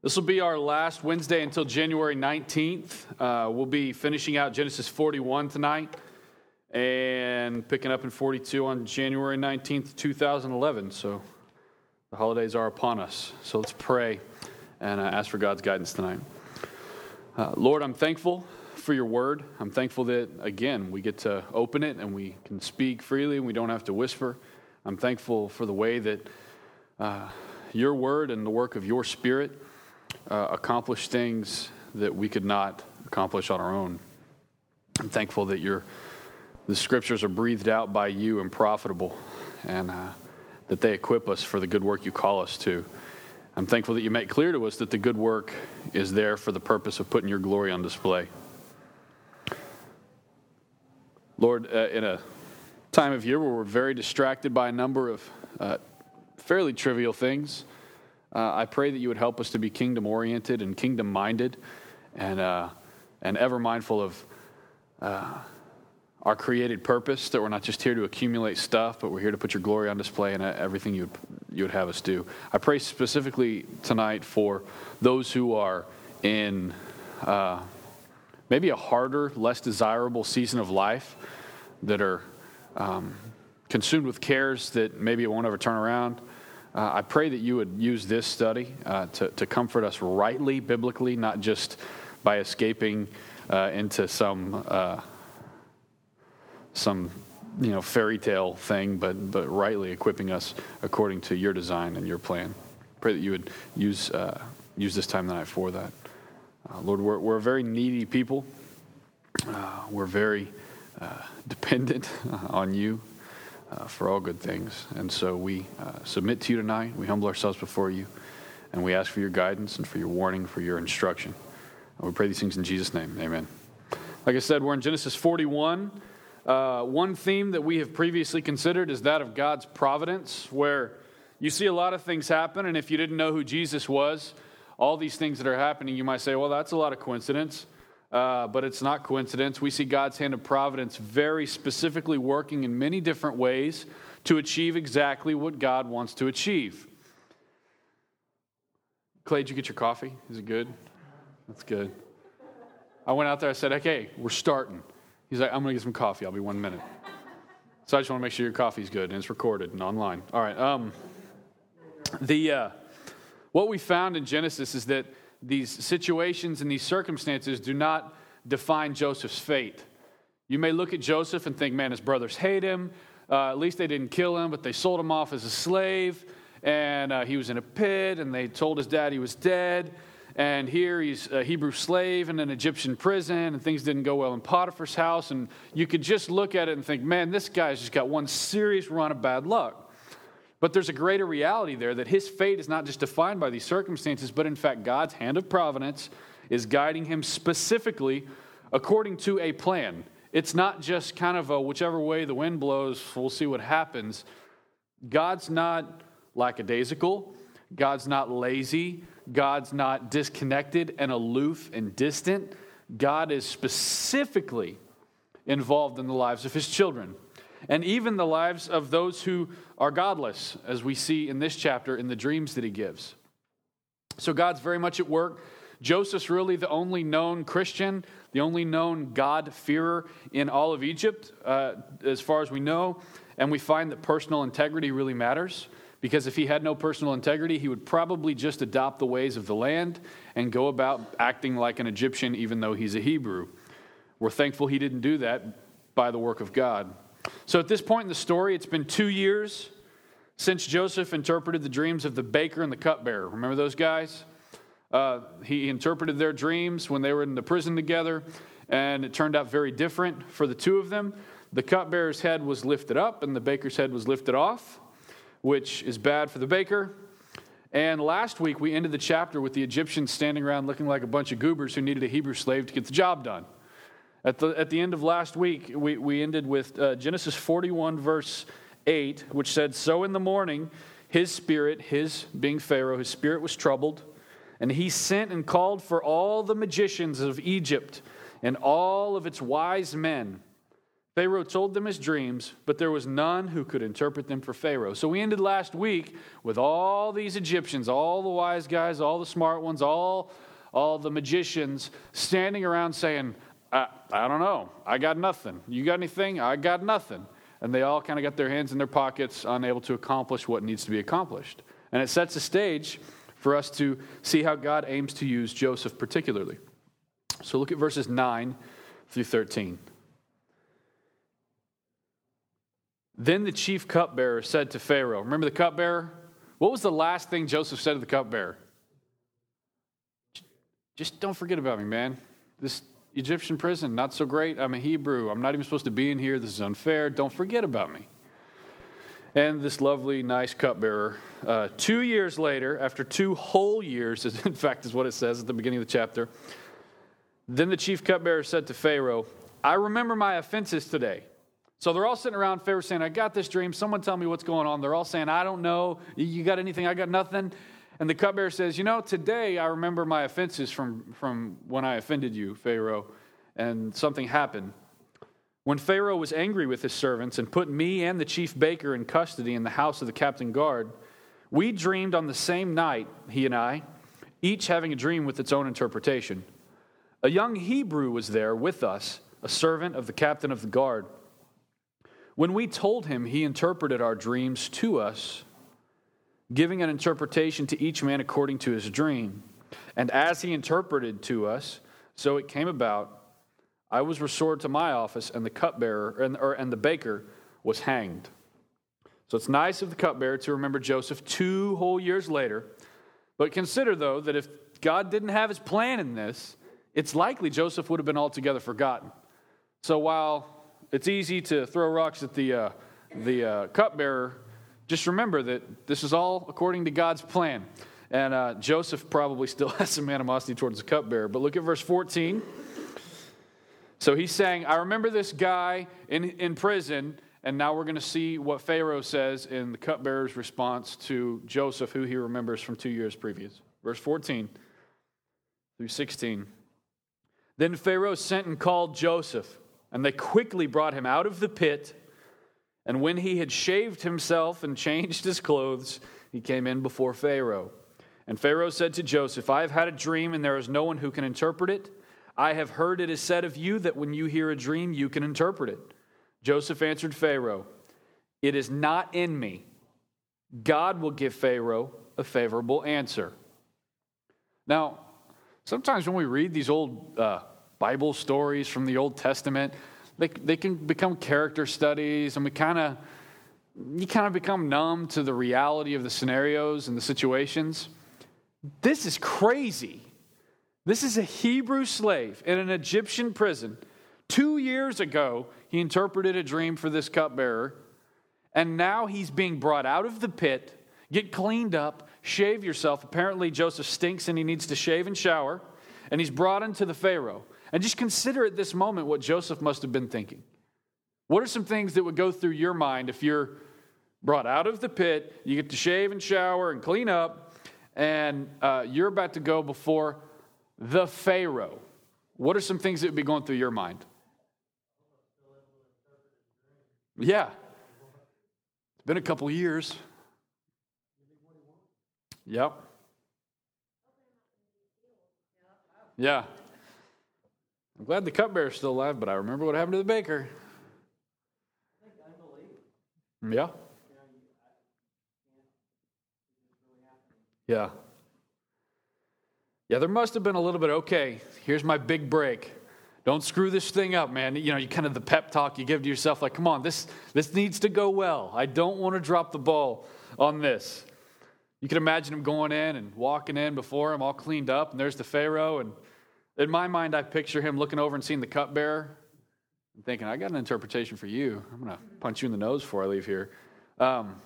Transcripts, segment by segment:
This will be our last Wednesday until January 19th. Uh, we'll be finishing out Genesis 41 tonight and picking up in 42 on January 19th, 2011. So the holidays are upon us. So let's pray and uh, ask for God's guidance tonight. Uh, Lord, I'm thankful for your word. I'm thankful that, again, we get to open it and we can speak freely and we don't have to whisper. I'm thankful for the way that uh, your word and the work of your spirit uh, accomplish things that we could not accomplish on our own. I'm thankful that your the scriptures are breathed out by you and profitable, and uh, that they equip us for the good work you call us to. I'm thankful that you make clear to us that the good work is there for the purpose of putting your glory on display. Lord, uh, in a time of year where we're very distracted by a number of uh, fairly trivial things, uh, I pray that you would help us to be kingdom oriented and kingdom minded and, uh, and ever mindful of uh, our created purpose, that we're not just here to accumulate stuff, but we're here to put your glory on display in everything you would, you would have us do. I pray specifically tonight for those who are in uh, maybe a harder, less desirable season of life that are um, consumed with cares that maybe it won't ever turn around. Uh, I pray that you would use this study uh, to, to comfort us rightly, biblically, not just by escaping uh, into some uh, some you know fairy tale thing, but but rightly equipping us according to your design and your plan. Pray that you would use uh, use this time tonight for that. Uh, Lord, we're, we're a very needy people. we're very dependent on you uh, for all good things. And so we uh, submit to you tonight. We humble ourselves before you. And we ask for your guidance and for your warning, for your instruction. And we pray these things in Jesus' name. Amen. Like I said, we're in Genesis 41. Uh, one theme that we have previously considered is that of God's providence, where you see a lot of things happen. And if you didn't know who Jesus was, all these things that are happening, you might say, well, that's a lot of coincidence. Uh, but it's not coincidence. We see God's hand of providence very specifically working in many different ways to achieve exactly what God wants to achieve. Clay, did you get your coffee? Is it good? That's good. I went out there, I said, okay, we're starting. He's like, I'm going to get some coffee. I'll be one minute. So I just want to make sure your coffee's good and it's recorded and online. All right. Um, the, uh, what we found in Genesis is that these situations and these circumstances do not define Joseph's fate. You may look at Joseph and think, man, his brothers hate him. Uh, at least they didn't kill him, but they sold him off as a slave. And uh, he was in a pit, and they told his dad he was dead. And here he's a Hebrew slave in an Egyptian prison, and things didn't go well in Potiphar's house. And you could just look at it and think, man, this guy's just got one serious run of bad luck. But there's a greater reality there that his fate is not just defined by these circumstances, but in fact, God's hand of providence is guiding him specifically according to a plan. It's not just kind of a whichever way the wind blows, we'll see what happens. God's not lackadaisical, God's not lazy, God's not disconnected and aloof and distant. God is specifically involved in the lives of his children and even the lives of those who are godless, as we see in this chapter in the dreams that he gives. So God's very much at work. Joseph's really the only known Christian, the only known God-fearer in all of Egypt, uh, as far as we know. And we find that personal integrity really matters because if he had no personal integrity, he would probably just adopt the ways of the land and go about acting like an Egyptian, even though he's a Hebrew. We're thankful he didn't do that by the work of God. So at this point in the story, it's been two years since Joseph interpreted the dreams of the baker and the cupbearer. Remember those guys? Uh, he interpreted their dreams when they were in the prison together, and it turned out very different for the two of them. The cupbearer's head was lifted up, and the baker's head was lifted off, which is bad for the baker. And last week, we ended the chapter with the Egyptians standing around looking like a bunch of goobers who needed a Hebrew slave to get the job done. At the, at the end of last week, we, we ended with uh, Genesis 41, verse 8, which said, So in the morning, his spirit, his being Pharaoh, his spirit was troubled, and he sent and called for all the magicians of Egypt and all of its wise men. Pharaoh told them his dreams, but there was none who could interpret them for Pharaoh. So we ended last week with all these Egyptians, all the wise guys, all the smart ones, all, all the magicians standing around saying, I, I don't know. I got nothing. You got anything? I got nothing. And they all kind of got their hands in their pockets, unable to accomplish what needs to be accomplished. And it sets the stage for us to see how God aims to use Joseph particularly. So look at verses 9 through 13. Then the chief cupbearer said to Pharaoh, Remember the cupbearer? What was the last thing Joseph said to the cupbearer? Just don't forget about me, man. This Egyptian prison, not so great. I'm a Hebrew. I'm not even supposed to be in here. This is unfair. Don't forget about me. And this lovely, nice cupbearer, uh, two years later, after two whole years, in fact, is what it says at the beginning of the chapter, then the chief cupbearer said to Pharaoh, I remember my offenses today. So they're all sitting around Pharaoh saying, I got this dream. Someone tell me what's going on. They're all saying, I don't know. You got anything? I got nothing. And the cupbearer says, You know, today I remember my offenses from, from when I offended you, Pharaoh, and something happened. When Pharaoh was angry with his servants and put me and the chief baker in custody in the house of the captain guard, we dreamed on the same night, he and I, each having a dream with its own interpretation. A young Hebrew was there with us, a servant of the captain of the guard. When we told him, he interpreted our dreams to us, giving an interpretation to each man according to his dream. And as he interpreted to us, so it came about, I was restored to my office, and the cupbearer and, or, and the baker was hanged. So it's nice of the cupbearer to remember Joseph two whole years later. But consider, though, that if God didn't have his plan in this, it's likely Joseph would have been altogether forgotten. So while it's easy to throw rocks at the, uh, the uh, cupbearer. Just remember that this is all according to God's plan. And uh, Joseph probably still has some animosity towards the cupbearer. But look at verse 14. So he's saying, I remember this guy in, in prison, and now we're going to see what Pharaoh says in the cupbearer's response to Joseph, who he remembers from two years previous. Verse 14 through 16. Then Pharaoh sent and called Joseph. And they quickly brought him out of the pit. And when he had shaved himself and changed his clothes, he came in before Pharaoh. And Pharaoh said to Joseph, I have had a dream, and there is no one who can interpret it. I have heard it is said of you that when you hear a dream, you can interpret it. Joseph answered Pharaoh, It is not in me. God will give Pharaoh a favorable answer. Now, sometimes when we read these old uh, Bible stories from the Old Testament. They, they can become character studies, and we kind of you kind of become numb to the reality of the scenarios and the situations. This is crazy. This is a Hebrew slave in an Egyptian prison. Two years ago, he interpreted a dream for this cupbearer, and now he's being brought out of the pit, get cleaned up, shave yourself. Apparently, Joseph stinks and he needs to shave and shower, and he's brought into the Pharaoh. And just consider at this moment what Joseph must have been thinking. What are some things that would go through your mind if you're brought out of the pit, you get to shave and shower and clean up, and uh, you're about to go before the Pharaoh? What are some things that would be going through your mind? Yeah. It's been a couple years. Yep. Yeah. I'm glad the cupbearer's still alive, but I remember what happened to the baker. Yeah. Yeah. Yeah, there must have been a little bit, okay, here's my big break. Don't screw this thing up, man. You know, you kind of the pep talk you give to yourself, like, come on, this, this needs to go well. I don't want to drop the ball on this. You can imagine him going in and walking in before him, all cleaned up, and there's the Pharaoh, and in my mind, I picture him looking over and seeing the cupbearer and thinking, I got an interpretation for you. I'm going to punch you in the nose before I leave here. Um,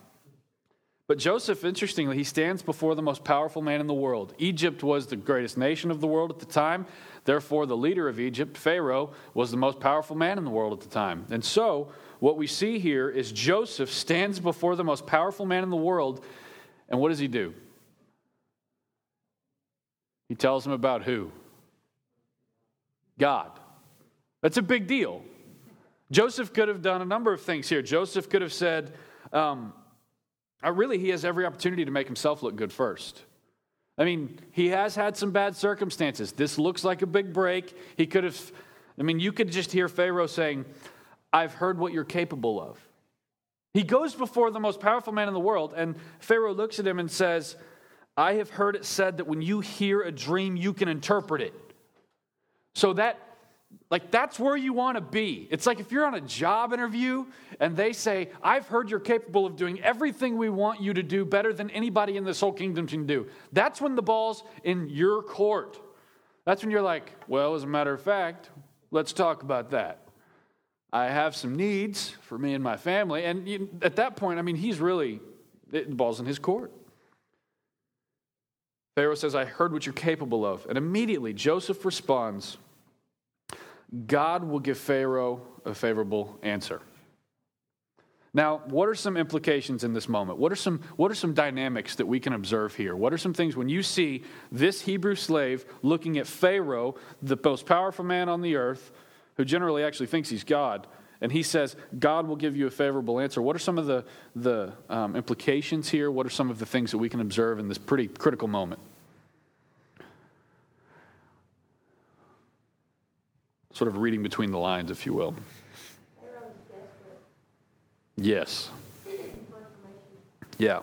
but Joseph, interestingly, he stands before the most powerful man in the world. Egypt was the greatest nation of the world at the time. Therefore, the leader of Egypt, Pharaoh, was the most powerful man in the world at the time. And so, what we see here is Joseph stands before the most powerful man in the world. And what does he do? He tells him about who? God. That's a big deal. Joseph could have done a number of things here. Joseph could have said, um, really, he has every opportunity to make himself look good first. I mean, he has had some bad circumstances. This looks like a big break. He could have, I mean, you could just hear Pharaoh saying, I've heard what you're capable of. He goes before the most powerful man in the world, and Pharaoh looks at him and says, I have heard it said that when you hear a dream, you can interpret it. So that like that's where you want to be. It's like if you're on a job interview and they say, I've heard you're capable of doing everything we want you to do better than anybody in this whole kingdom can do. That's when the ball's in your court. That's when you're like, well, as a matter of fact, let's talk about that. I have some needs for me and my family. And at that point, I mean, he's really, the ball's in his court. Pharaoh says, I heard what you're capable of. And immediately Joseph responds, God will give Pharaoh a favorable answer. Now, what are some implications in this moment? What are some, what are some dynamics that we can observe here? What are some things when you see this Hebrew slave looking at Pharaoh, the most powerful man on the earth, who generally actually thinks he's God, and he says, God will give you a favorable answer? What are some of the, the um, implications here? What are some of the things that we can observe in this pretty critical moment? sort of reading between the lines, if you will. Yes. Yeah.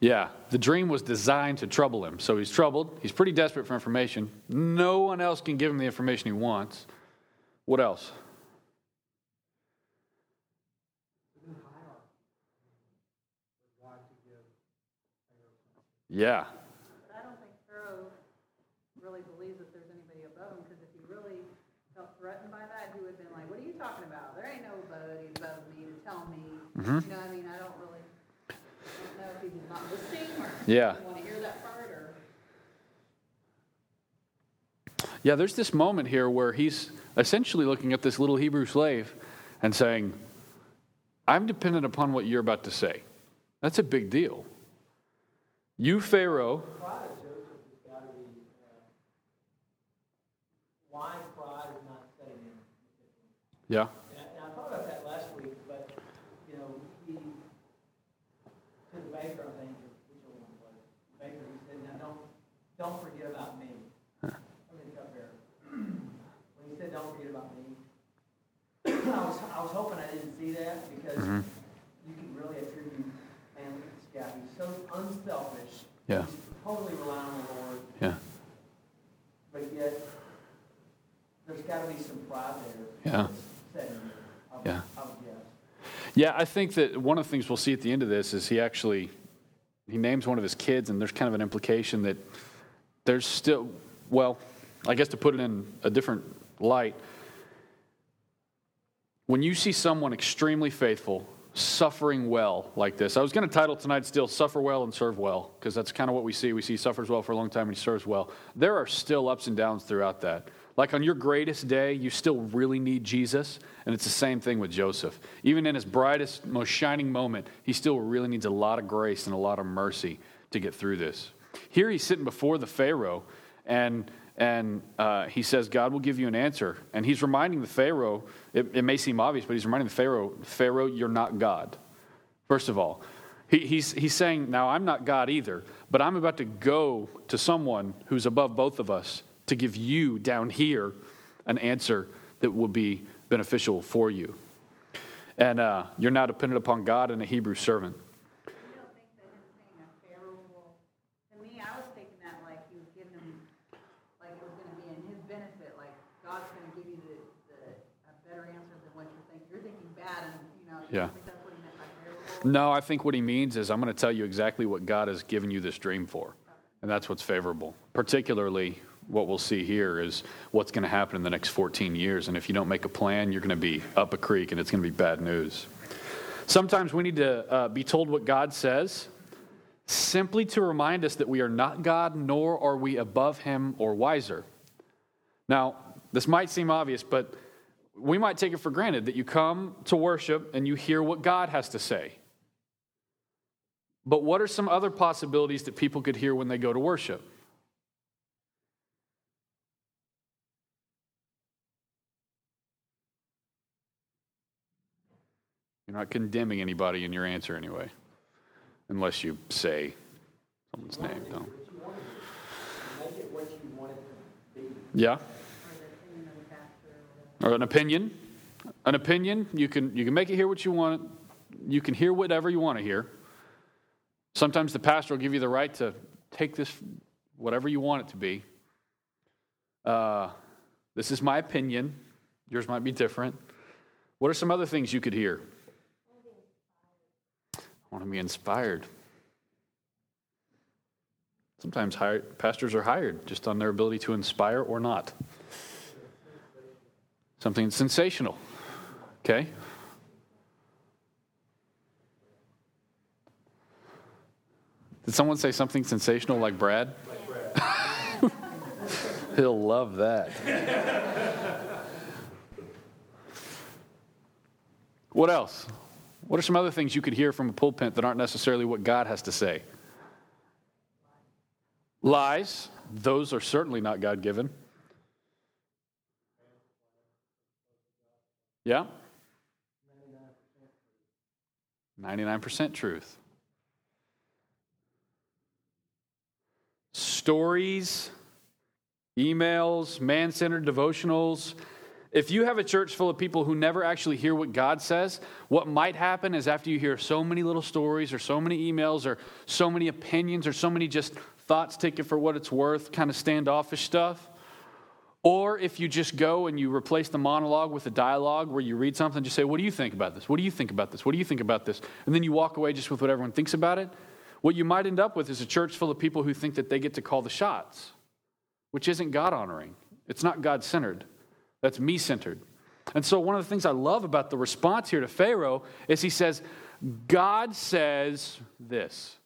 Yeah, the dream was designed to trouble him. So he's troubled. He's pretty desperate for information. No one else can give him the information he wants. What else? Yeah, Mm-hmm. You talking about? There know, I mean, I don't really I don't know if he was not listening or yeah. want to hear that part or. Yeah, there's this moment here where he's essentially looking at this little Hebrew slave and saying, I'm dependent upon what you're about to say. That's a big deal. You, Pharaoh. Yeah. Yeah. He's mm-hmm. so unselfish. He's totally relying on the Lord. Yeah. But yet, there's got to be some pride there. Yeah. yeah. Yeah, I think that one of the things we'll see at the end of this is he actually he names one of his kids, and there's kind of an implication that there's still, well, I guess to put it in a different light, when you see someone extremely faithful suffering well like this. I was going to title tonight still Suffer Well and Serve Well, because that's kind of what we see. We see suffers well for a long time and he serves well. There are still ups and downs throughout that. Like on your greatest day, you still really need Jesus, and it's the same thing with Joseph. Even in his brightest, most shining moment, he still really needs a lot of grace and a lot of mercy to get through this. Here he's sitting before the Pharaoh, and and uh, he says, God will give you an answer. And he's reminding the Pharaoh, it, it, may seem obvious, but he's reminding the Pharaoh, Pharaoh, you're not God. First of all, he, he's, he's saying, Now I'm not God either, but I'm about to go to someone who's above both of us to give you down here an answer that will be beneficial for you. And uh, you're now dependent upon God and a Hebrew servant. Yeah. No, I think what he means is I'm going to tell you exactly what God has given you this dream for. And that's what's favorable. Particularly, what we'll see here is what's going to happen in the next 14 years. And if you don't make a plan, you're going to be up a creek and it's going to be bad news. Sometimes we need to uh, be told what God says simply to remind us that we are not God, nor are we above him or wiser. Now, this might seem obvious, but we might take it for granted that you come to worship and you hear what God has to say. But what are some other possibilities that people could hear when they go to worship? You're not condemning anybody in your answer anyway, unless you say someone's name. Don't. Yeah. Or an opinion. An opinion. You can you can make it hear what you want. You can hear whatever you want to hear. Sometimes the pastor will give you the right to take this whatever you want it to be. Uh, this is my opinion. Yours might be different. What are some other things you could hear? I want to be inspired. Sometimes hired, pastors are hired just on their ability to inspire or not. Something sensational. Okay? Did someone say something sensational like Brad? Like Brad. He'll love that. what else? What are some other things you could hear from a pulpit that aren't necessarily what God has to say? Lies, those are certainly not God given. Yeah? 99% truth. Stories, emails, man centered devotionals. If you have a church full of people who never actually hear what God says, what might happen is after you hear so many little stories or so many emails or so many opinions or so many just thoughts, take it for what it's worth, kind of standoffish stuff. Or if you just go and you replace the monologue with a dialogue where you read something, just say, What do you think about this? What do you think about this? What do you think about this? And then you walk away just with what everyone thinks about it. What you might end up with is a church full of people who think that they get to call the shots, which isn't God honoring. It's not God centered, that's me centered. And so, one of the things I love about the response here to Pharaoh is he says, God says this.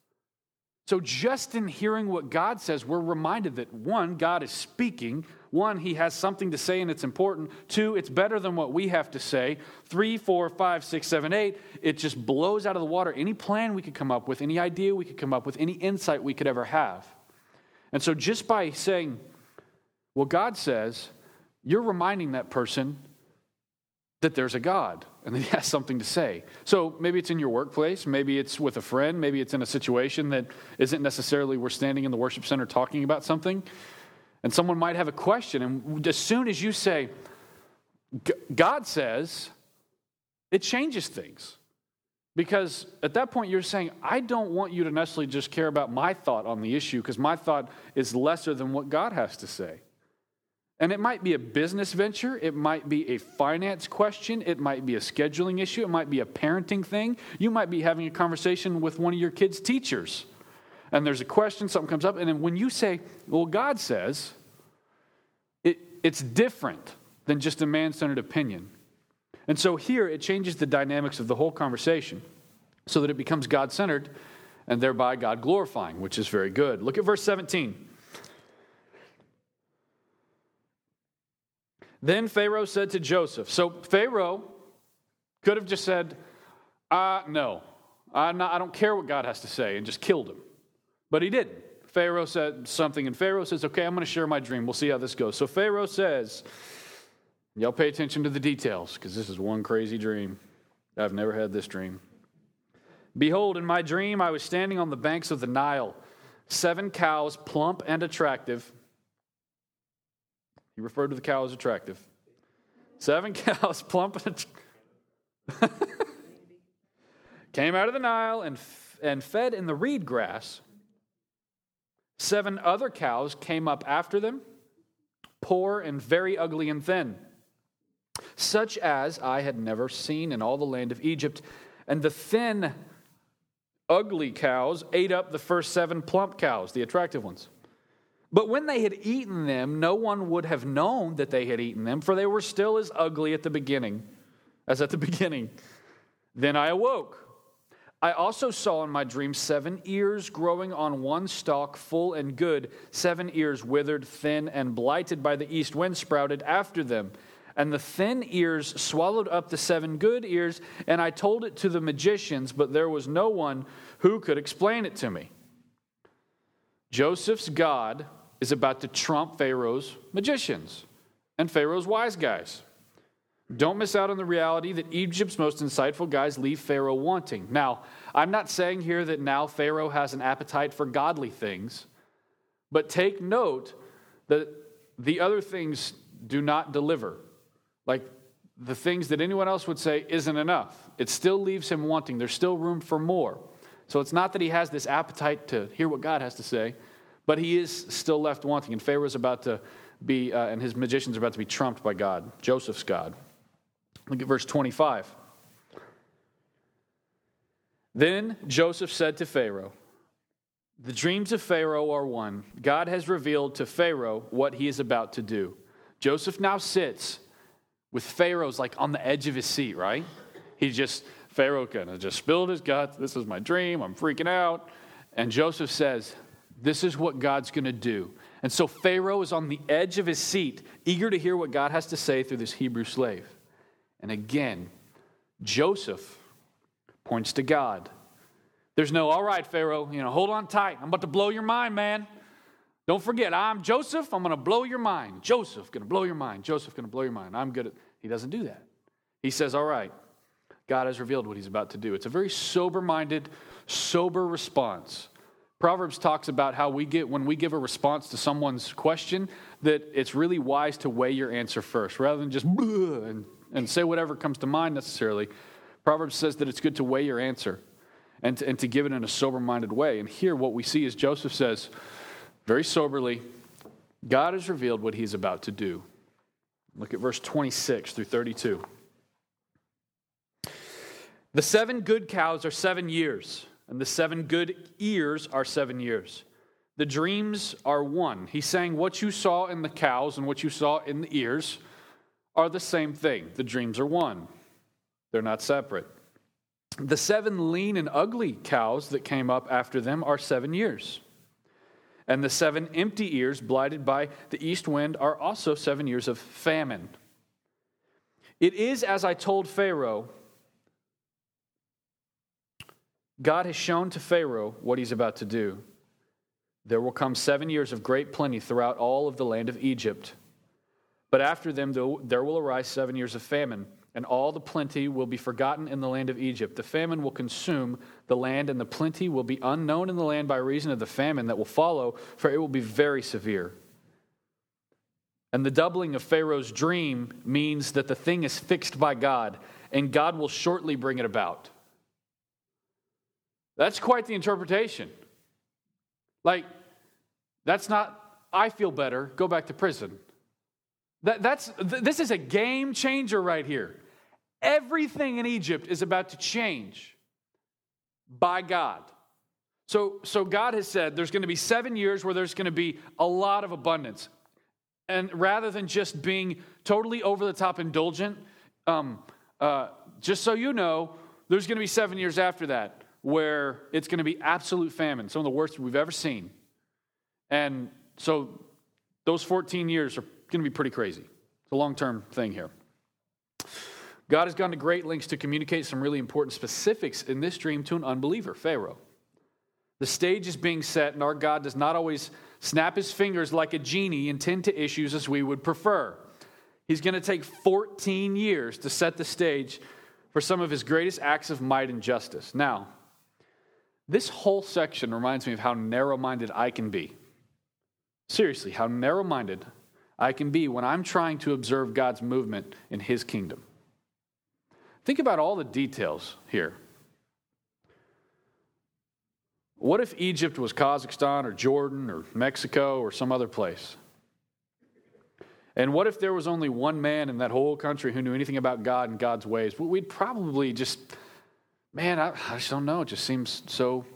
So, just in hearing what God says, we're reminded that one, God is speaking. One, He has something to say and it's important. Two, it's better than what we have to say. Three, four, five, six, seven, eight, it just blows out of the water any plan we could come up with, any idea we could come up with, any insight we could ever have. And so, just by saying, well, God says, you're reminding that person that there's a God and that he has something to say. So maybe it's in your workplace, maybe it's with a friend, maybe it's in a situation that isn't necessarily we're standing in the worship center talking about something. And someone might have a question, and as soon as you say, God says, it changes things. Because at that point, you're saying, I don't want you to necessarily just care about my thought on the issue, because my thought is lesser than what God has to say. And it might be a business venture, it might be a finance question, it might be a scheduling issue, it might be a parenting thing. You might be having a conversation with one of your kids' teachers. And there's a question, something comes up, and then when you say, Well, God says, it, it's different than just a man centered opinion. And so here it changes the dynamics of the whole conversation so that it becomes God centered and thereby God glorifying, which is very good. Look at verse 17. Then Pharaoh said to Joseph, so Pharaoh could have just said, uh, no, not, i don't care what God has to say, and just killed him. But he didn't. Pharaoh said something, and Pharaoh says, okay, I'm going to share my dream. We'll see how this goes. So Pharaoh says, y'all pay attention to the details, because this is one crazy dream. I've never had this dream. Behold, in my dream, I was standing on the banks of the Nile, seven cows, plump and attractive he referred to the cow as attractive. Seven cows, plump and came out of the Nile and, and fed in the reed grass. Seven other cows came up after them, poor and very ugly and thin, such as I had never seen in all the land of Egypt. And the thin, ugly cows ate up the first seven plump cows, the attractive ones. But when they had eaten them, no one would have known that they had eaten them, for they were still as ugly at the beginning as at the beginning. Then I awoke. I also saw in my dream seven ears growing on one stalk, full and good, seven ears withered, thin, and blighted by the east wind sprouted after them. And the thin ears swallowed up the seven good ears, and I told it to the magicians, but there was no one who could explain it to me. Joseph's God is about to trump Pharaoh's magicians and Pharaoh's wise guys. Don't miss out on the reality that Egypt's most insightful guys leave Pharaoh wanting. Now, I'm not saying here that now Pharaoh has an appetite for godly things, but take note that the other things do not deliver. Like the things that anyone else would say isn't enough. It still leaves him wanting. There's still room for more. So it's not that he has this appetite to hear what God has to say, but he is still left wanting. And Pharaoh's about to be, uh, and his magicians are about to be trumped by God, Joseph's God. Look at verse 25. Then Joseph said to Pharaoh, The dreams of Pharaoh are one. God has revealed to Pharaoh what he is about to do. Joseph now sits with Pharaoh's like on the edge of his seat, right? He just, Pharaoh kind of just spilled his guts. This is my dream. I'm freaking out. And Joseph says, This is what God's going to do. And so Pharaoh is on the edge of his seat, eager to hear what God has to say through this Hebrew slave. And again, Joseph points to God. There's no, all right, Pharaoh, you know, hold on tight. I'm about to blow your mind, man. Don't forget, I'm Joseph. I'm going to blow your mind. Joseph, going to blow your mind. Joseph, going to blow your mind. I'm good at. He doesn't do that. He says, all right, God has revealed what he's about to do. It's a very sober minded, sober response. Proverbs talks about how we get, when we give a response to someone's question, that it's really wise to weigh your answer first rather than just and, and say whatever comes to mind necessarily. Proverbs says that it's good to weigh your answer and to, and to give it in a sober minded way. And here, what we see is Joseph says, very soberly, God has revealed what he's about to do. Look at verse 26 through 32. The seven good cows are seven years, and the seven good ears are seven years. The dreams are one. He's saying what you saw in the cows and what you saw in the ears are the same thing. The dreams are one, they're not separate. The seven lean and ugly cows that came up after them are seven years. And the seven empty ears, blighted by the east wind, are also seven years of famine. It is as I told Pharaoh. God has shown to Pharaoh what he's about to do. There will come seven years of great plenty throughout all of the land of Egypt. But after them, there will arise seven years of famine and all the plenty will be forgotten in the land of Egypt. The famine will consume the land, and the plenty will be unknown in the land by reason of the famine that will follow, for it will be very severe. And the doubling of Pharaoh's dream means that the thing is fixed by God, and God will shortly bring it about. That's quite the interpretation. Like, that's not, I feel better, go back to prison. That, that's, this is a game changer right here. Everything in Egypt is about to change by God. So, so God has said there's going to be seven years where there's going to be a lot of abundance. And rather than just being totally over the top indulgent, um, uh, just so you know, there's going to be seven years after that where it's going to be absolute famine, some of the worst we've ever seen. And so those 14 years are going to be pretty crazy. It's a long term thing here. God has gone to great lengths to communicate some really important specifics in this dream to an unbeliever, Pharaoh. The stage is being set, and our God does not always snap his fingers like a genie and tend to issues as we would prefer. He's going to take 14 years to set the stage for some of his greatest acts of might and justice. Now, this whole section reminds me of how narrow minded I can be. Seriously, how narrow minded I can be when I'm trying to observe God's movement in his kingdom. Think about all the details here. What if Egypt was Kazakhstan or Jordan or Mexico or some other place? And what if there was only one man in that whole country who knew anything about God and God's ways? We'd probably just, man, I, I just don't know. It just seems so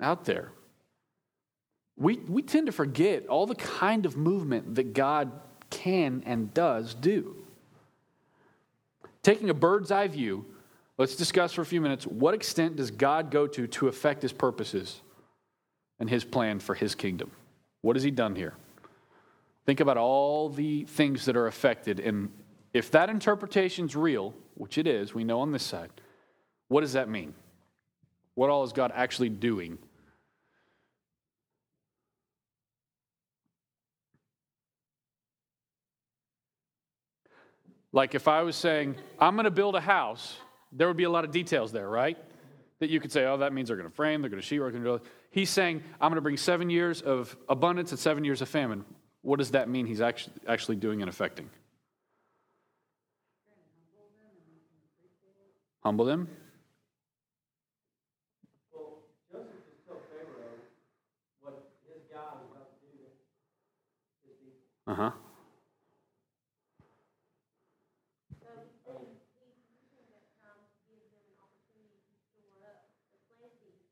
out there. We, we tend to forget all the kind of movement that God can and does do. Taking a bird's eye view, let's discuss for a few minutes what extent does God go to to effect his purposes and his plan for his kingdom? What has he done here? Think about all the things that are affected. And if that interpretation's real, which it is, we know on this side, what does that mean? What all is God actually doing Like if I was saying, I'm going to build a house, there would be a lot of details there, right? That you could say, oh, that means they're going to frame, they're going to sheetrock, they're going to. He's saying, I'm going to bring seven years of abundance and seven years of famine. What does that mean he's actually, actually doing and affecting? Humble them? Uh-huh.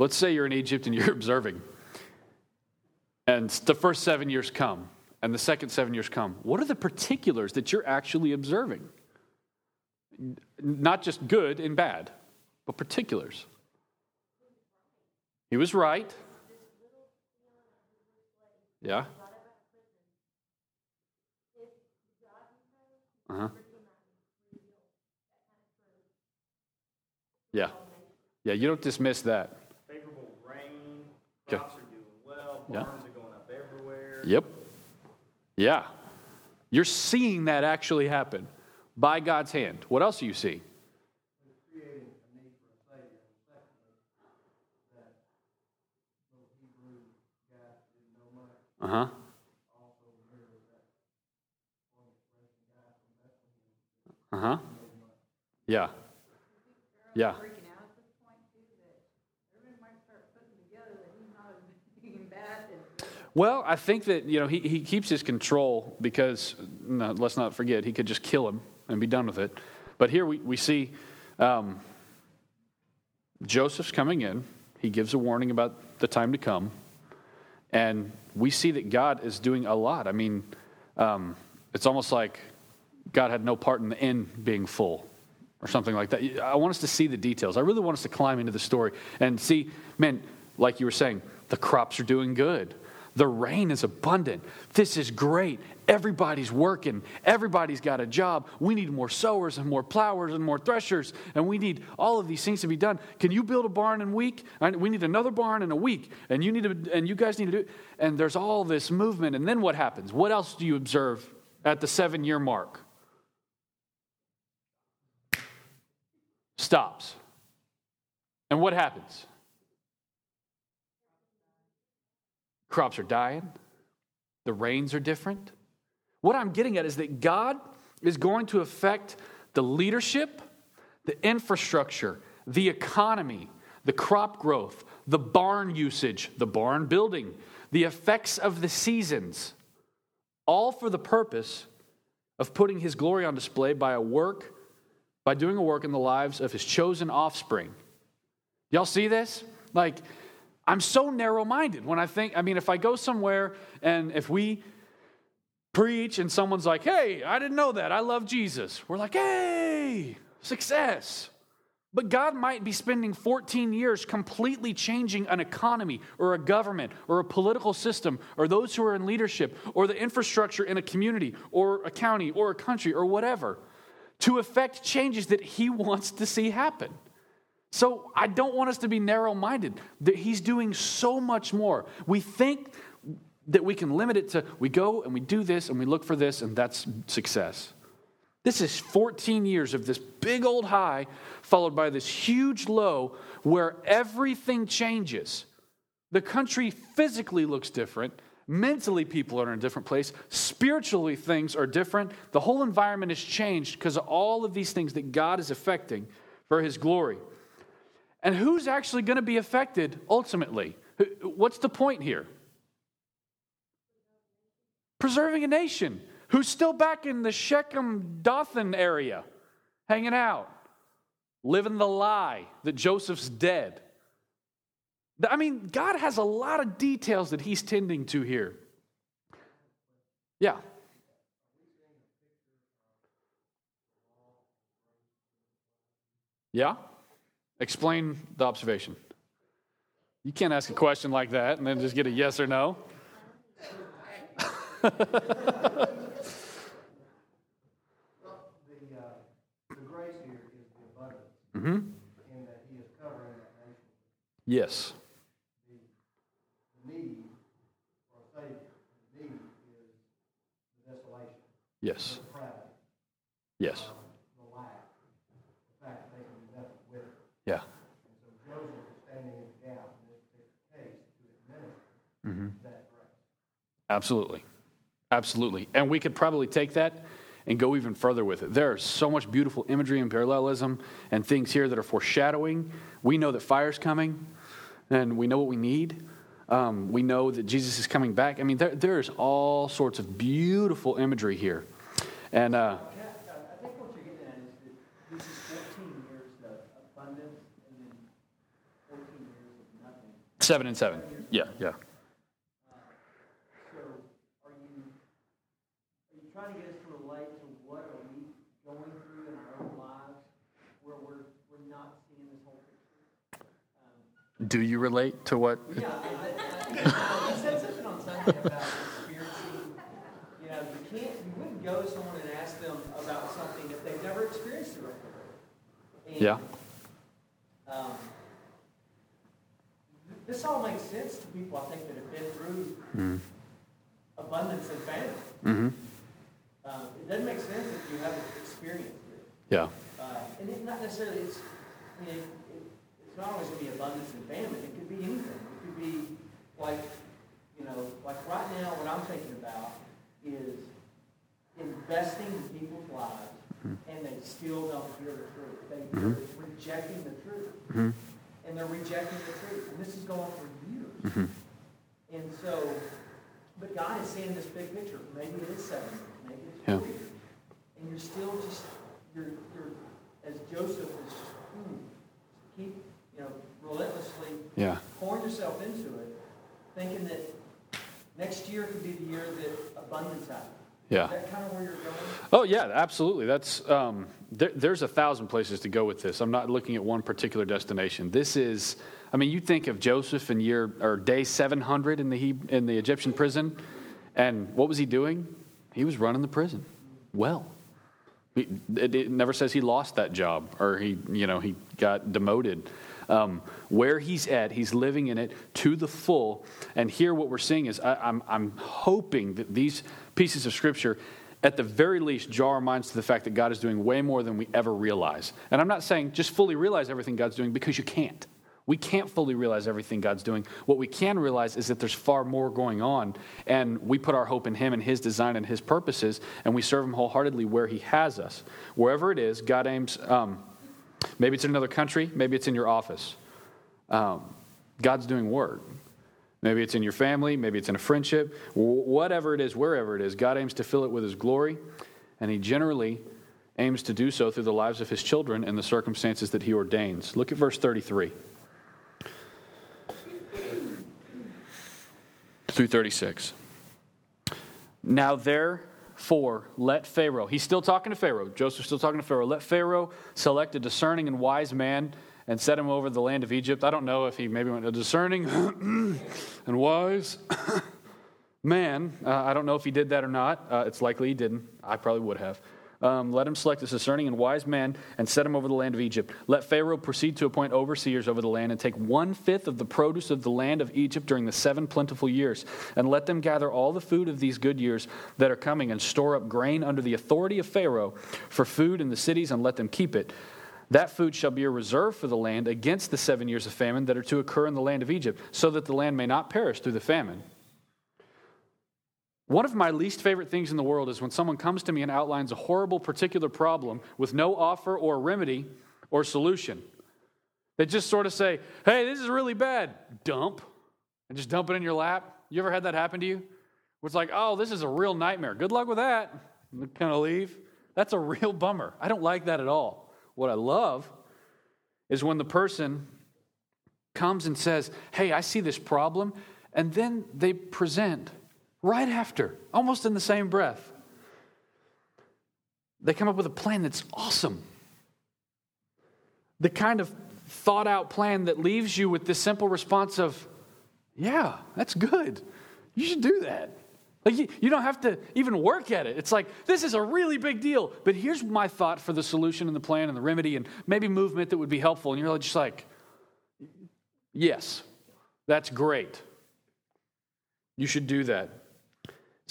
Let's say you're in Egypt and you're observing, and the first seven years come, and the second seven years come. What are the particulars that you're actually observing? Not just good and bad, but particulars. He was right. Yeah. Uh huh. Yeah. Yeah, you don't dismiss that. Favorable rain, Okay. crops are doing well, Yeah. are going up everywhere. Yep. Yeah. You're seeing that actually happen by God's hand. What else do you see? Uh huh. Uh huh. Yeah. Yeah. freaking out at this point too, that everybody might start putting together that he's not as being bad as. Well, I think that you know he, he keeps his control because no, let's not forget he could just kill him and be done with it. But here we, we see um, Joseph's coming in. He gives a warning about the time to come, and we see that God is doing a lot. I mean, um, it's almost like God had no part in the inn being full or something like that. I want us to see the details. I really want us to climb into the story and see, man, like you were saying, the crops are doing good. The rain is abundant. This is great. Everybody's working. Everybody's got a job. We need more sowers and more plowers and more threshers, and we need all of these things to be done. Can you build a barn in a week? We need another barn in a week, and you need to, and you guys need to do. And there's all this movement, and then what happens? What else do you observe at the seven year mark? stops. And what happens? Crops are dying, the rains are different. What I'm getting at is that God is going to affect the leadership, the infrastructure, the economy, the crop growth, the barn usage, the barn building, the effects of the seasons, all for the purpose of putting his glory on display by a work by doing a work in the lives of his chosen offspring. Y'all see this? Like, I'm so narrow minded when I think, I mean, if I go somewhere and if we preach and someone's like, hey, I didn't know that. I love Jesus. We're like, hey, success. But God might be spending 14 years completely changing an economy or a government or a political system or those who are in leadership or the infrastructure in a community or a county or a country or whatever to effect changes that He wants to see happen. So I don't want us to be narrow minded. That He's doing so much more. We think that we can limit it to we go and we do this and we look for this and that's success. This is 14 years of this big old high, followed by this huge low where everything changes. The country physically looks different. Mentally, people are in a different place. Spiritually, things are different. The whole environment has changed because of all of these things that God is affecting for His glory. And who's actually going to be affected ultimately? What's the point here? Preserving a nation who's still back in the Shechem Dothan area, hanging out, living the lie that Joseph's dead. I mean, God has a lot of details that He's tending to here. Yeah. Yeah? Explain the observation. You can't ask a question like that and then just get a yes or no. The, uh, the grace here is the abundance, Mm-hmm. in that he is covering that nation. Yes. The need for a Savior, the need is the desolation, Yes. the Yes. um, the lack, the fact that they can do nothing with it. Yeah. And so Joseph is standing in the gap in this particular case to administer Mm-hmm. Absolutely. Absolutely. And we could probably take that and go even further with it. There's so much beautiful imagery and parallelism and things here that are foreshadowing. We know that fire's coming and we know what we need. Um, we know that Jesus is coming back. I mean, there, there's all sorts of beautiful imagery here. And uh, Yeah, I I think what you're getting at is that this is fourteen years of abundance and then fourteen years of nothing. seven and seven. Yeah, yeah. So are you, are you trying to get us to relate to what are we going through in our own lives where we're, we're not seeing this whole picture? Um, Do you relate to what? Yeah, I, you said something on Sunday about experiencing, you know, you can't, you wouldn't go to someone and ask them about something if they've never experienced it before. And, Yeah. Um, th- this all makes sense to people, I think, that have been through abundance and famine. Mm-hmm. Um, it doesn't make sense if you haven't experienced it. Yeah. Uh, and it's not necessarily, it's, I mean, it, it, it's not always going to be abundance and famine. It could be anything. It could be like, you know, like right now, what I'm thinking about is investing in people's lives and they still don't hear the truth. They, They're rejecting the truth. Mhm. And they're rejecting the truth. And this is going on for years. Mhm. And so, but God is seeing this big picture. Maybe it is seven maybe it's Yeah. four. And you're still just, you're, you're, as Joseph is just, hmm, keep, you know, relentlessly Yeah. pouring yourself into it, thinking that next year could be the year that abundance happens. Yeah. Is that kind of where you're going? Oh yeah, absolutely. That's um, there, there's a thousand places to go with this. I'm not looking at one particular destination. This is, I mean, you think of Joseph in year or day 700 in the he, in the Egyptian prison, and what was he doing? He was running the prison. Well, it, it never says he lost that job or he, you know, he got demoted. Um, where he's at, he's living in it to the full. And here, what we're seeing is I, I'm, I'm hoping that these pieces of scripture, at the very least, jar our minds to the fact that God is doing way more than we ever realize. And I'm not saying just fully realize everything God's doing because you can't. We can't fully realize everything God's doing. What we can realize is that there's far more going on, and we put our hope in Him and His design and His purposes, and we serve Him wholeheartedly where He has us. Wherever it is, God aims. Um, maybe it's in another country, maybe it's in your office. Um, God's doing work. Maybe it's in your family, maybe it's in a friendship, wh- whatever it is, wherever it is, God aims to fill it with His glory, and He generally aims to do so through the lives of His children and the circumstances that He ordains. Look at verse 33 through 36. Now, therefore, let Pharaoh, he's still talking to Pharaoh, Joseph's still talking to Pharaoh, let Pharaoh select a discerning and wise man and set him over the land of Egypt. I don't know if he maybe went a discerning and wise man. Uh, I don't know if he did that or not. Uh, it's likely he didn't. I probably would have. Um, let him select a discerning and wise man and set him over the land of Egypt. Let Pharaoh proceed to appoint overseers over the land and take one fifth of the produce of the land of Egypt during the seven plentiful years. And let them gather all the food of these good years that are coming and store up grain under the authority of Pharaoh for food in the cities and let them keep it. That food shall be a reserve for the land against the seven years of famine that are to occur in the land of Egypt, so that the land may not perish through the famine. One of my least favorite things in the world is when someone comes to me and outlines a horrible particular problem with no offer or remedy or solution. They just sort of say, hey, this is really bad. Dump. And just dump it in your lap. You ever had that happen to you? It's like, oh, this is a real nightmare. Good luck with that. And kind of leave. That's a real bummer. I don't like that at all. What I love is when the person comes and says, hey, I see this problem. And then they present right after, almost in the same breath. They come up with a plan that's awesome. the kind of thought out plan that leaves you with this simple response of, yeah, that's good. You should do that. Like you, you don't have to even work at it. It's like, this is a really big deal. But here's my thought for the solution and the plan and the remedy and maybe movement that would be helpful. And you're just like, yes, that's great. You should do that.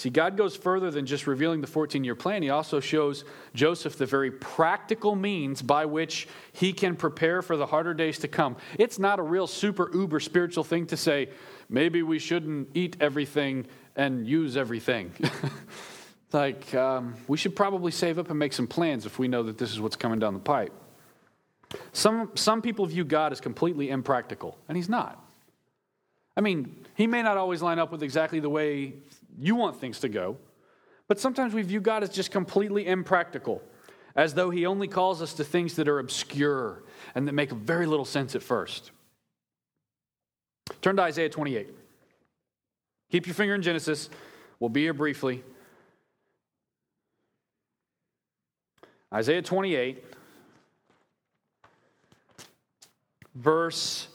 See, God goes further than just revealing the 14 year plan. He also shows Joseph the very practical means by which he can prepare for the harder days to come. It's not a real super uber spiritual thing to say, maybe we shouldn't eat everything and use everything. like, um, we should probably save up and make some plans if we know that this is what's coming down the pipe. Some, some people view God as completely impractical, and he's not. I mean, he may not always line up with exactly the way you want things to go, but sometimes we view God as just completely impractical, as though he only calls us to things that are obscure and that make very little sense at first. Turn to Isaiah 28. Keep your finger in Genesis. We'll be here briefly. Isaiah 28, verse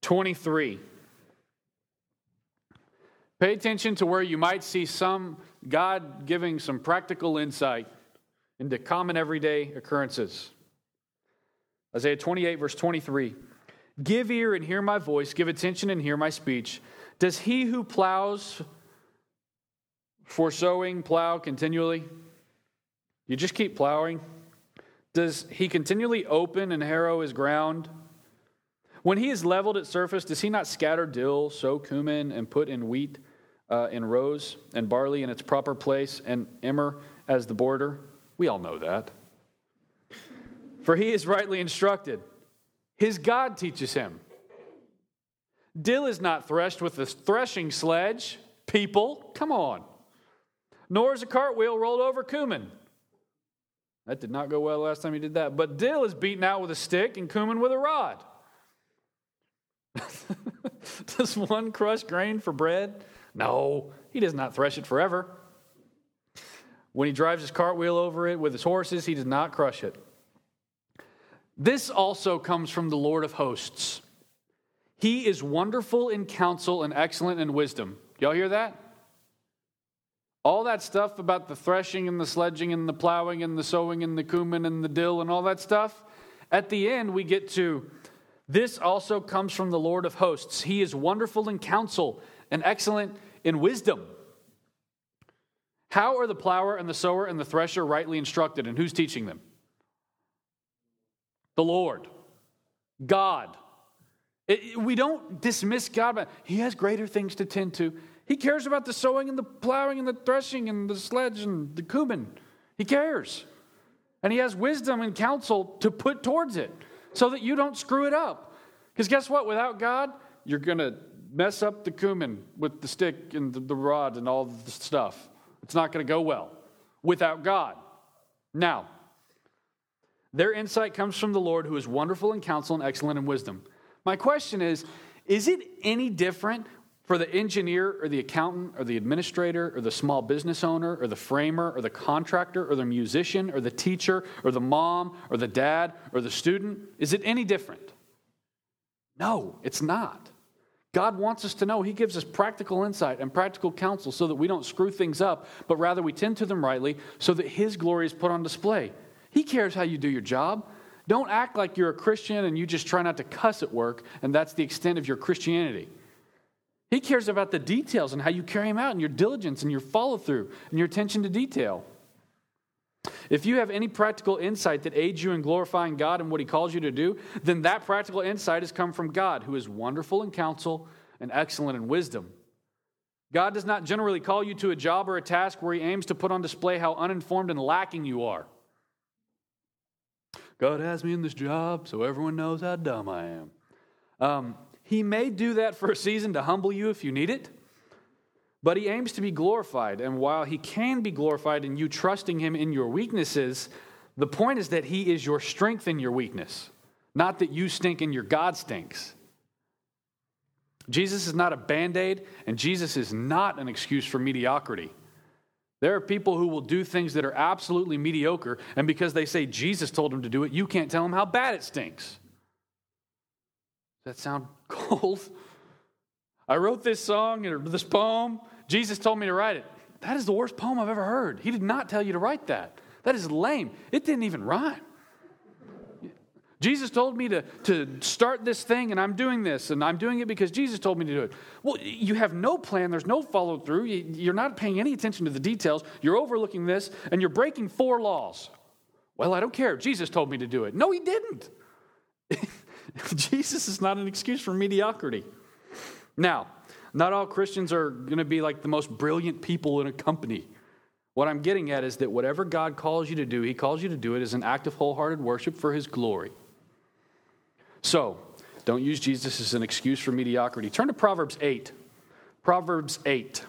23. Pay attention to where you might see some God giving some practical insight into common everyday occurrences. Isaiah 28, verse 23. Give ear and hear my voice, give attention and hear my speech. Does he who plows for sowing plow continually? You just keep plowing? Does he continually open and harrow his ground? When he is leveled at surface, does he not scatter dill, sow cumin, and put in wheat uh, in rows, and barley in its proper place, and emmer as the border? We all know that. For he is rightly instructed. His God teaches him. Dill is not threshed with a threshing sledge. People, come on. Nor is a cartwheel rolled over cumin. That did not go well last time he did that. But dill is beaten out with a stick and cumin with a rod. does one crush grain for bread? No, he does not thresh it forever. When he drives his cartwheel over it with his horses, he does not crush it. This also comes from the Lord of hosts. He is wonderful in counsel and excellent in wisdom. Y'all hear that? All that stuff about the threshing and the sledging and the plowing and the sowing and the cumin and the dill and all that stuff. At the end, we get to this also comes from the Lord of hosts. He is wonderful in counsel and excellent in wisdom. How are the plower and the sower and the thresher rightly instructed, and who's teaching them? The Lord, God. It, we don't dismiss God, but He has greater things to tend to. He cares about the sowing and the plowing and the threshing and the sledge and the cumin. He cares. And He has wisdom and counsel to put towards it so that you don't screw it up. Because guess what? Without God, you're going to mess up the cumin with the stick and the, the rod and all the stuff. It's not going to go well without God. Now, their insight comes from the Lord who is wonderful in counsel and excellent in wisdom. My question is Is it any different for the engineer or the accountant or the administrator or the small business owner or the framer or the contractor or the musician or the teacher or the mom or the dad or the student? Is it any different? No, it's not. God wants us to know. He gives us practical insight and practical counsel so that we don't screw things up, but rather we tend to them rightly so that His glory is put on display. He cares how you do your job. Don't act like you're a Christian and you just try not to cuss at work, and that's the extent of your Christianity. He cares about the details and how you carry them out, and your diligence and your follow through and your attention to detail. If you have any practical insight that aids you in glorifying God and what He calls you to do, then that practical insight has come from God, who is wonderful in counsel and excellent in wisdom. God does not generally call you to a job or a task where He aims to put on display how uninformed and lacking you are. God has me in this job so everyone knows how dumb I am. Um, he may do that for a season to humble you if you need it, but he aims to be glorified. And while he can be glorified in you trusting him in your weaknesses, the point is that he is your strength in your weakness, not that you stink and your God stinks. Jesus is not a band aid, and Jesus is not an excuse for mediocrity. There are people who will do things that are absolutely mediocre, and because they say Jesus told them to do it, you can't tell them how bad it stinks. Does that sound cold? I wrote this song or this poem. Jesus told me to write it. That is the worst poem I've ever heard. He did not tell you to write that. That is lame. It didn't even rhyme. Jesus told me to, to start this thing, and I'm doing this, and I'm doing it because Jesus told me to do it. Well, you have no plan, there's no follow through, you're not paying any attention to the details, you're overlooking this, and you're breaking four laws. Well, I don't care. Jesus told me to do it. No, he didn't. Jesus is not an excuse for mediocrity. Now, not all Christians are going to be like the most brilliant people in a company. What I'm getting at is that whatever God calls you to do, He calls you to do it as an act of wholehearted worship for His glory. So, don't use Jesus as an excuse for mediocrity. Turn to Proverbs 8. Proverbs 8.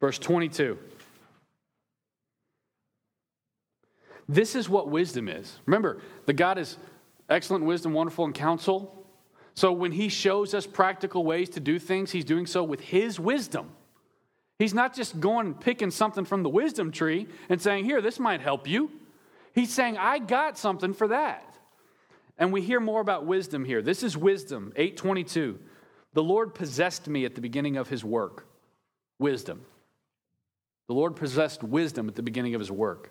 Verse 22. This is what wisdom is. Remember, the God is excellent wisdom, wonderful in counsel. So when he shows us practical ways to do things, he's doing so with his wisdom. He's not just going and picking something from the wisdom tree and saying, Here, this might help you. He's saying, I got something for that. And we hear more about wisdom here. This is wisdom, 822. The Lord possessed me at the beginning of his work. Wisdom. The Lord possessed wisdom at the beginning of his work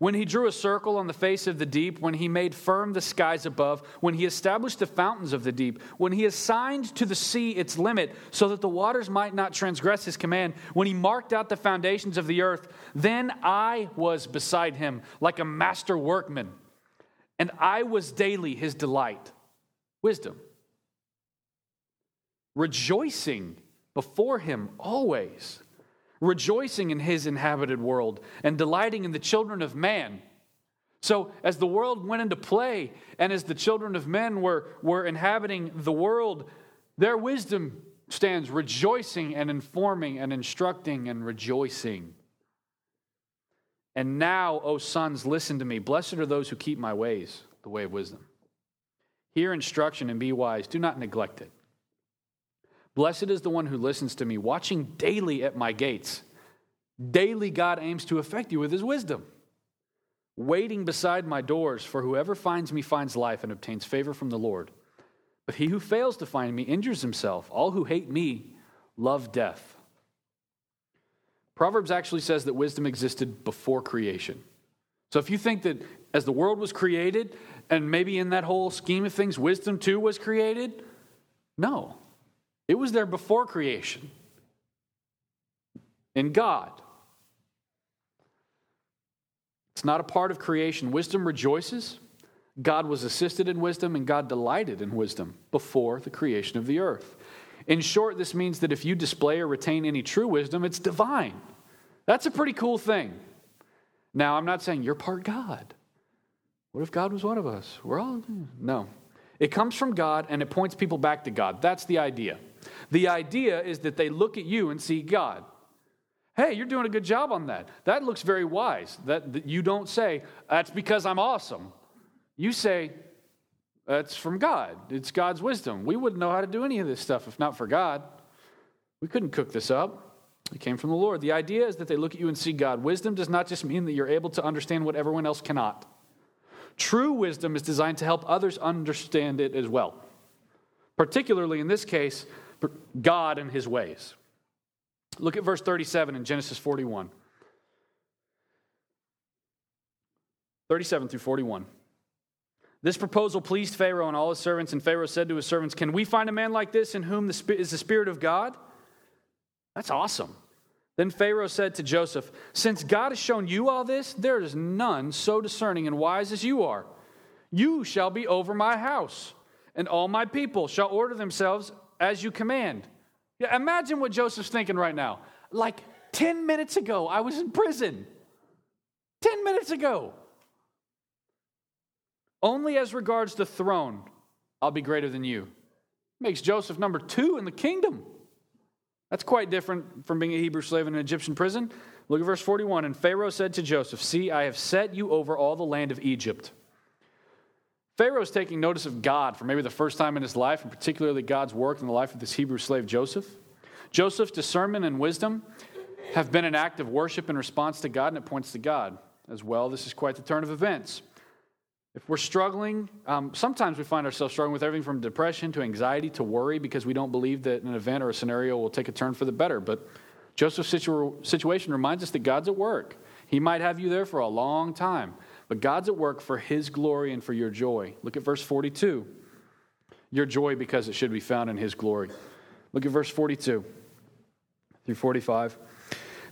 When he drew a circle on the face of the deep, when he made firm the skies above, when he established the fountains of the deep, when he assigned to the sea its limit so that the waters might not transgress his command, when he marked out the foundations of the earth, then I was beside him like a master workman, and I was daily his delight. Wisdom. Rejoicing before him always rejoicing in his inhabited world and delighting in the children of man. So, as the world went into play and as the children of men were, were inhabiting the world, their wisdom stands rejoicing and informing and instructing and rejoicing. And now, O sons, listen to me. Blessed are those who keep my ways, the way of wisdom. Hear instruction and be wise. Do not neglect it. Blessed is the one who listens to me, watching daily at my gates. Daily, God aims to affect you with his wisdom. Waiting beside my doors, for whoever finds me finds life and obtains favor from the Lord. But he who fails to find me injures himself. All who hate me love death. Proverbs actually says that wisdom existed before creation. So if you think that as the world was created, and maybe in that whole scheme of things, wisdom too was created, no. It was there before creation in God. It's not a part of creation. Wisdom rejoices. God was assisted in wisdom, and God delighted in wisdom before the creation of the earth. In short, this means that if you display or retain any true wisdom, it's divine. That's a pretty cool thing. Now, I'm not saying you're part God. What if God was one of us? We're all. No. It comes from God and it points people back to God. That's the idea. The idea is that they look at you and see God. Hey, you're doing a good job on that. That looks very wise. That, that you don't say, that's because I'm awesome. You say, that's from God. It's God's wisdom. We wouldn't know how to do any of this stuff if not for God. We couldn't cook this up. It came from the Lord. The idea is that they look at you and see God. Wisdom does not just mean that you're able to understand what everyone else cannot. True wisdom is designed to help others understand it as well. Particularly in this case, God and his ways. Look at verse 37 in Genesis 41. 37 through 41. This proposal pleased Pharaoh and all his servants, and Pharaoh said to his servants, Can we find a man like this in whom is the Spirit of God? That's awesome. Then Pharaoh said to Joseph, Since God has shown you all this, there is none so discerning and wise as you are. You shall be over my house and all my people shall order themselves as you command. Yeah, imagine what Joseph's thinking right now. Like 10 minutes ago, I was in prison. 10 minutes ago. Only as regards the throne, I'll be greater than you. Makes Joseph number two in the kingdom. That's quite different from being a Hebrew slave in an Egyptian prison. Look at verse 41. And Pharaoh said to Joseph, See, I have set you over all the land of Egypt. Pharaoh is taking notice of God for maybe the first time in his life, and particularly God's work in the life of this Hebrew slave Joseph. Joseph's discernment and wisdom have been an act of worship in response to God, and it points to God as well. This is quite the turn of events. If we're struggling, um, sometimes we find ourselves struggling with everything from depression to anxiety to worry because we don't believe that an event or a scenario will take a turn for the better. But Joseph's situ- situation reminds us that God's at work. He might have you there for a long time, but God's at work for His glory and for your joy. Look at verse 42. Your joy because it should be found in His glory. Look at verse 42 through 45.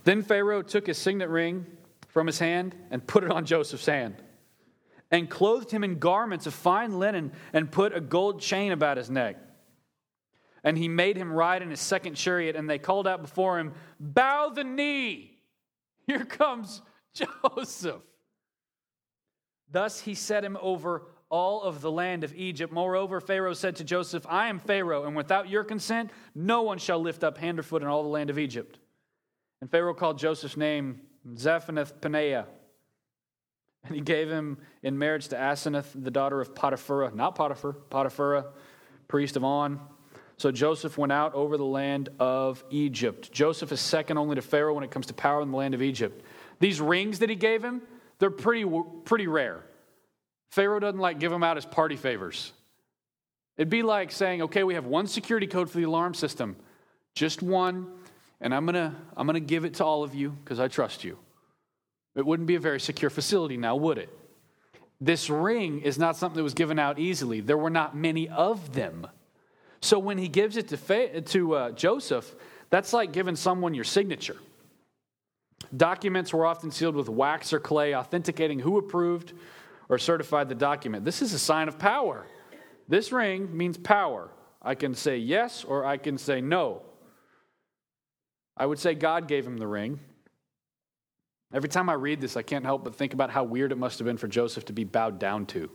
Then Pharaoh took his signet ring from his hand and put it on Joseph's hand and clothed him in garments of fine linen and put a gold chain about his neck. And he made him ride in his second chariot, and they called out before him, Bow the knee! Here comes Joseph. Thus he set him over all of the land of Egypt. Moreover, Pharaoh said to Joseph, I am Pharaoh, and without your consent, no one shall lift up hand or foot in all the land of Egypt. And Pharaoh called Joseph's name Zaphenath Paneah and he gave him in marriage to Asenath, the daughter of Potiphera, not Potiphar, Potiphera, priest of On. So Joseph went out over the land of Egypt. Joseph is second only to Pharaoh when it comes to power in the land of Egypt. These rings that he gave him, they're pretty, pretty rare. Pharaoh doesn't like give them out as party favors. It'd be like saying, okay, we have one security code for the alarm system, just one, and I'm gonna, I'm gonna give it to all of you because I trust you. It wouldn't be a very secure facility now, would it? This ring is not something that was given out easily. There were not many of them. So when he gives it to, to uh, Joseph, that's like giving someone your signature. Documents were often sealed with wax or clay, authenticating who approved or certified the document. This is a sign of power. This ring means power. I can say yes or I can say no. I would say God gave him the ring. Every time I read this, I can't help but think about how weird it must have been for Joseph to be bowed down to.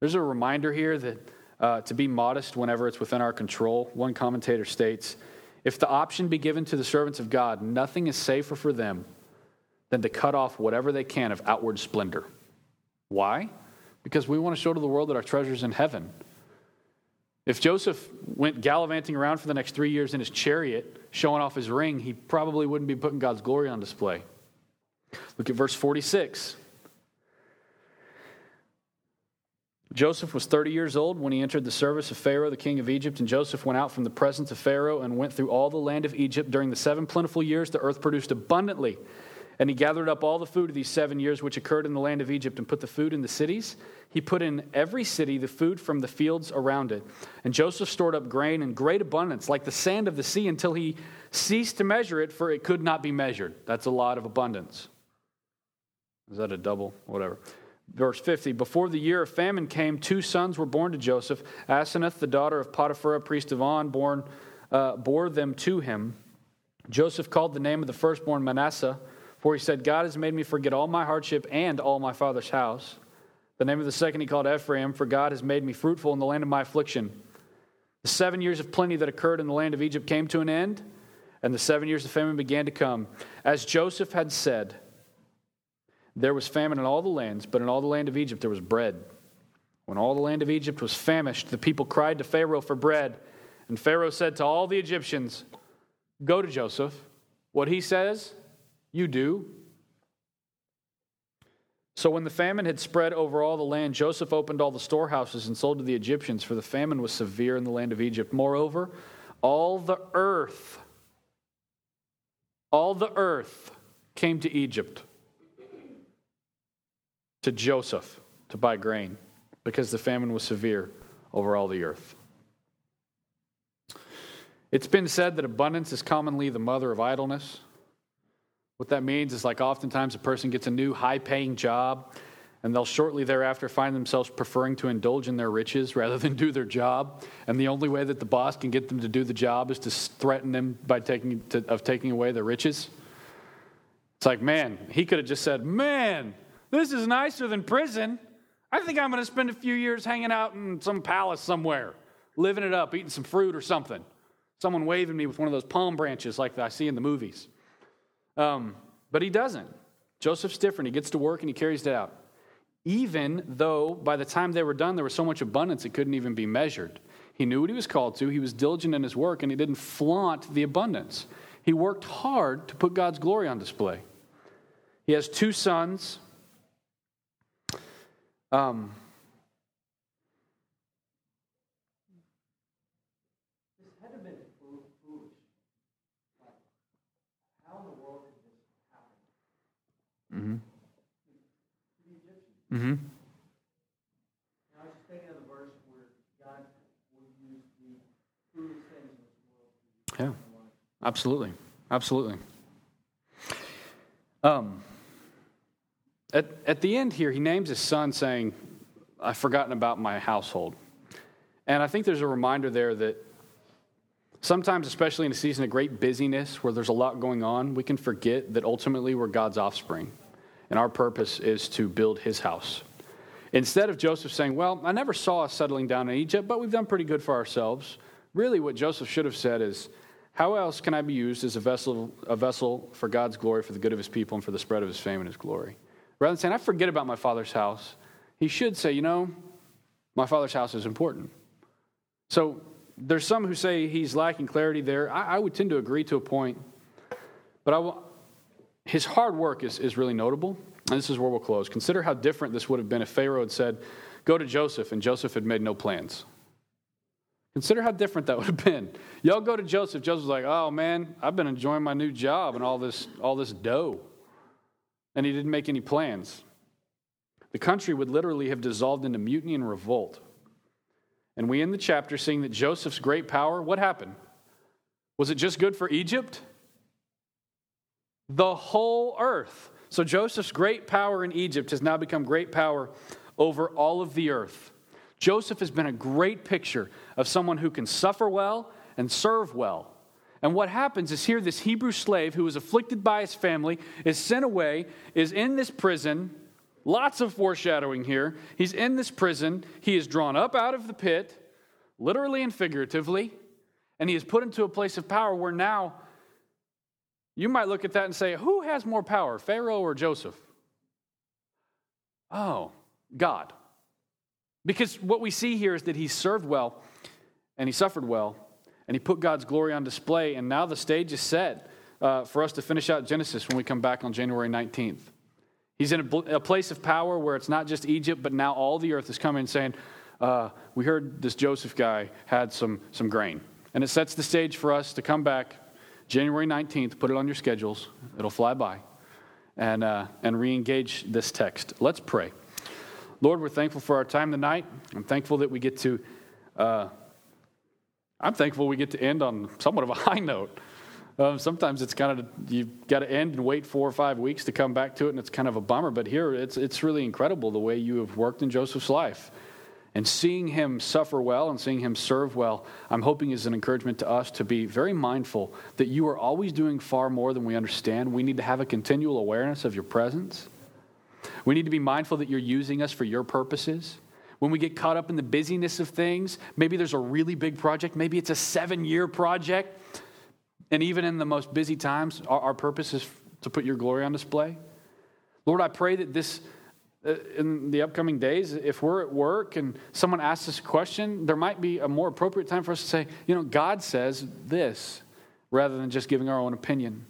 There's a reminder here that uh, to be modest whenever it's within our control. One commentator states If the option be given to the servants of God, nothing is safer for them than to cut off whatever they can of outward splendor. Why? Because we want to show to the world that our treasure's in heaven. If Joseph went gallivanting around for the next three years in his chariot, showing off his ring, he probably wouldn't be putting God's glory on display. Look at verse 46. Joseph was 30 years old when he entered the service of Pharaoh, the king of Egypt, and Joseph went out from the presence of Pharaoh and went through all the land of Egypt. During the seven plentiful years, the earth produced abundantly. And he gathered up all the food of these seven years which occurred in the land of Egypt and put the food in the cities. He put in every city the food from the fields around it. And Joseph stored up grain in great abundance, like the sand of the sea, until he ceased to measure it, for it could not be measured. That's a lot of abundance. Is that a double? Whatever. Verse 50 Before the year of famine came, two sons were born to Joseph. Asenath, the daughter of Potiphar, priest of On, born, uh, bore them to him. Joseph called the name of the firstborn Manasseh for he said, God has made me forget all my hardship and all my father's house. The name of the second he called Ephraim, for God has made me fruitful in the land of my affliction. The seven years of plenty that occurred in the land of Egypt came to an end, and the seven years of famine began to come. As Joseph had said, there was famine in all the lands, but in all the land of Egypt there was bread. When all the land of Egypt was famished, the people cried to Pharaoh for bread. And Pharaoh said to all the Egyptians, Go to Joseph. What he says, you do. So when the famine had spread over all the land, Joseph opened all the storehouses and sold to the Egyptians, for the famine was severe in the land of Egypt. Moreover, all the earth, all the earth came to Egypt, to Joseph, to buy grain, because the famine was severe over all the earth. It's been said that abundance is commonly the mother of idleness. What that means is like oftentimes a person gets a new high paying job and they'll shortly thereafter find themselves preferring to indulge in their riches rather than do their job. And the only way that the boss can get them to do the job is to threaten them by taking to, of taking away their riches. It's like, man, he could have just said, "Man, this is nicer than prison. I think I'm going to spend a few years hanging out in some palace somewhere, living it up, eating some fruit or something. Someone waving me with one of those palm branches like I see in the movies." Um, but he doesn't. Joseph's different. He gets to work and he carries it out even though by the time they were done, there was so much abundance it couldn't even be measured. He knew what he was called to, he was diligent in his work, and he didn't flaunt the abundance. He worked hard to put God's glory on display. He has two sons. Um, This had to have been fool- foolish. Like, how in the world did this happen? mm-hmm. And I was just thinking of the verse where God will use the foolish things of this world Yeah, absolutely. Absolutely. Um, at, at the end here, he names his son saying, I've forgotten about my household. And I think there's a reminder there that sometimes, especially in a season of great busyness where there's a lot going on, we can forget that ultimately we're God's offspring. And our purpose is to build his house. Instead of Joseph saying, Well, I never saw us settling down in Egypt, but we've done pretty good for ourselves, really what Joseph should have said is, How else can I be used as a vessel, a vessel for God's glory, for the good of his people, and for the spread of his fame and his glory? Rather than saying, I forget about my father's house, he should say, You know, my father's house is important. So there's some who say he's lacking clarity there. I, I would tend to agree to a point, but I will, his hard work is, is really notable. And this is where we'll close. Consider how different this would have been if Pharaoh had said, Go to Joseph, and Joseph had made no plans. Consider how different that would have been. Y'all go to Joseph. Joseph's like, Oh man, I've been enjoying my new job and all this, all this dough. And he didn't make any plans. The country would literally have dissolved into mutiny and revolt. And we end the chapter seeing that Joseph's great power, what happened? Was it just good for Egypt? The whole earth. So Joseph's great power in Egypt has now become great power over all of the earth. Joseph has been a great picture of someone who can suffer well and serve well. And what happens is here, this Hebrew slave who was afflicted by his family is sent away, is in this prison. Lots of foreshadowing here. He's in this prison. He is drawn up out of the pit, literally and figuratively, and he is put into a place of power where now you might look at that and say, who has more power, Pharaoh or Joseph? Oh, God. Because what we see here is that he served well and he suffered well and he put God's glory on display. And now the stage is set uh, for us to finish out Genesis when we come back on January 19th. He's in a, a place of power where it's not just Egypt, but now all the earth is coming and saying, uh, We heard this Joseph guy had some, some grain. And it sets the stage for us to come back January 19th, put it on your schedules, it'll fly by, and, uh, and re engage this text. Let's pray. Lord, we're thankful for our time tonight. I'm thankful that we get to, uh, I'm thankful we get to end on somewhat of a high note. Um, sometimes it's kind of, you've got to end and wait four or five weeks to come back to it, and it's kind of a bummer. But here, it's, it's really incredible the way you have worked in Joseph's life. And seeing him suffer well and seeing him serve well, I'm hoping is an encouragement to us to be very mindful that you are always doing far more than we understand. We need to have a continual awareness of your presence. We need to be mindful that you're using us for your purposes. When we get caught up in the busyness of things, maybe there's a really big project, maybe it's a seven year project. And even in the most busy times, our, our purpose is to put your glory on display. Lord, I pray that this, uh, in the upcoming days, if we're at work and someone asks us a question, there might be a more appropriate time for us to say, you know, God says this, rather than just giving our own opinion.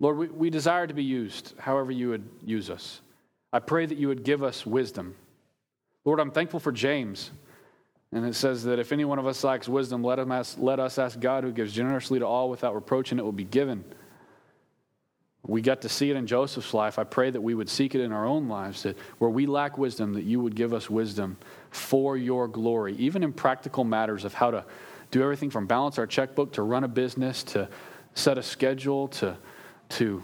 Lord, we, we desire to be used however you would use us. I pray that you would give us wisdom. Lord, I'm thankful for James. And it says that if any one of us lacks wisdom, let, him ask, let us ask God who gives generously to all without reproach, and it will be given. We got to see it in Joseph's life. I pray that we would seek it in our own lives, that where we lack wisdom, that you would give us wisdom for your glory, even in practical matters of how to do everything from balance our checkbook to run a business to set a schedule to, to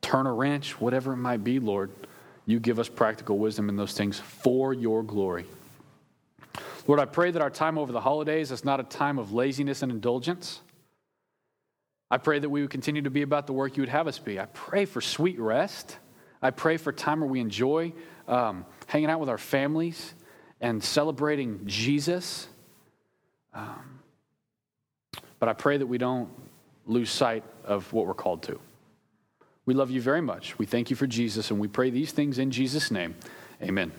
turn a wrench, whatever it might be, Lord. You give us practical wisdom in those things for your glory. Lord, I pray that our time over the holidays is not a time of laziness and indulgence. I pray that we would continue to be about the work you would have us be. I pray for sweet rest. I pray for time where we enjoy um, hanging out with our families and celebrating Jesus. Um, but I pray that we don't lose sight of what we're called to. We love you very much. We thank you for Jesus, and we pray these things in Jesus' name. Amen.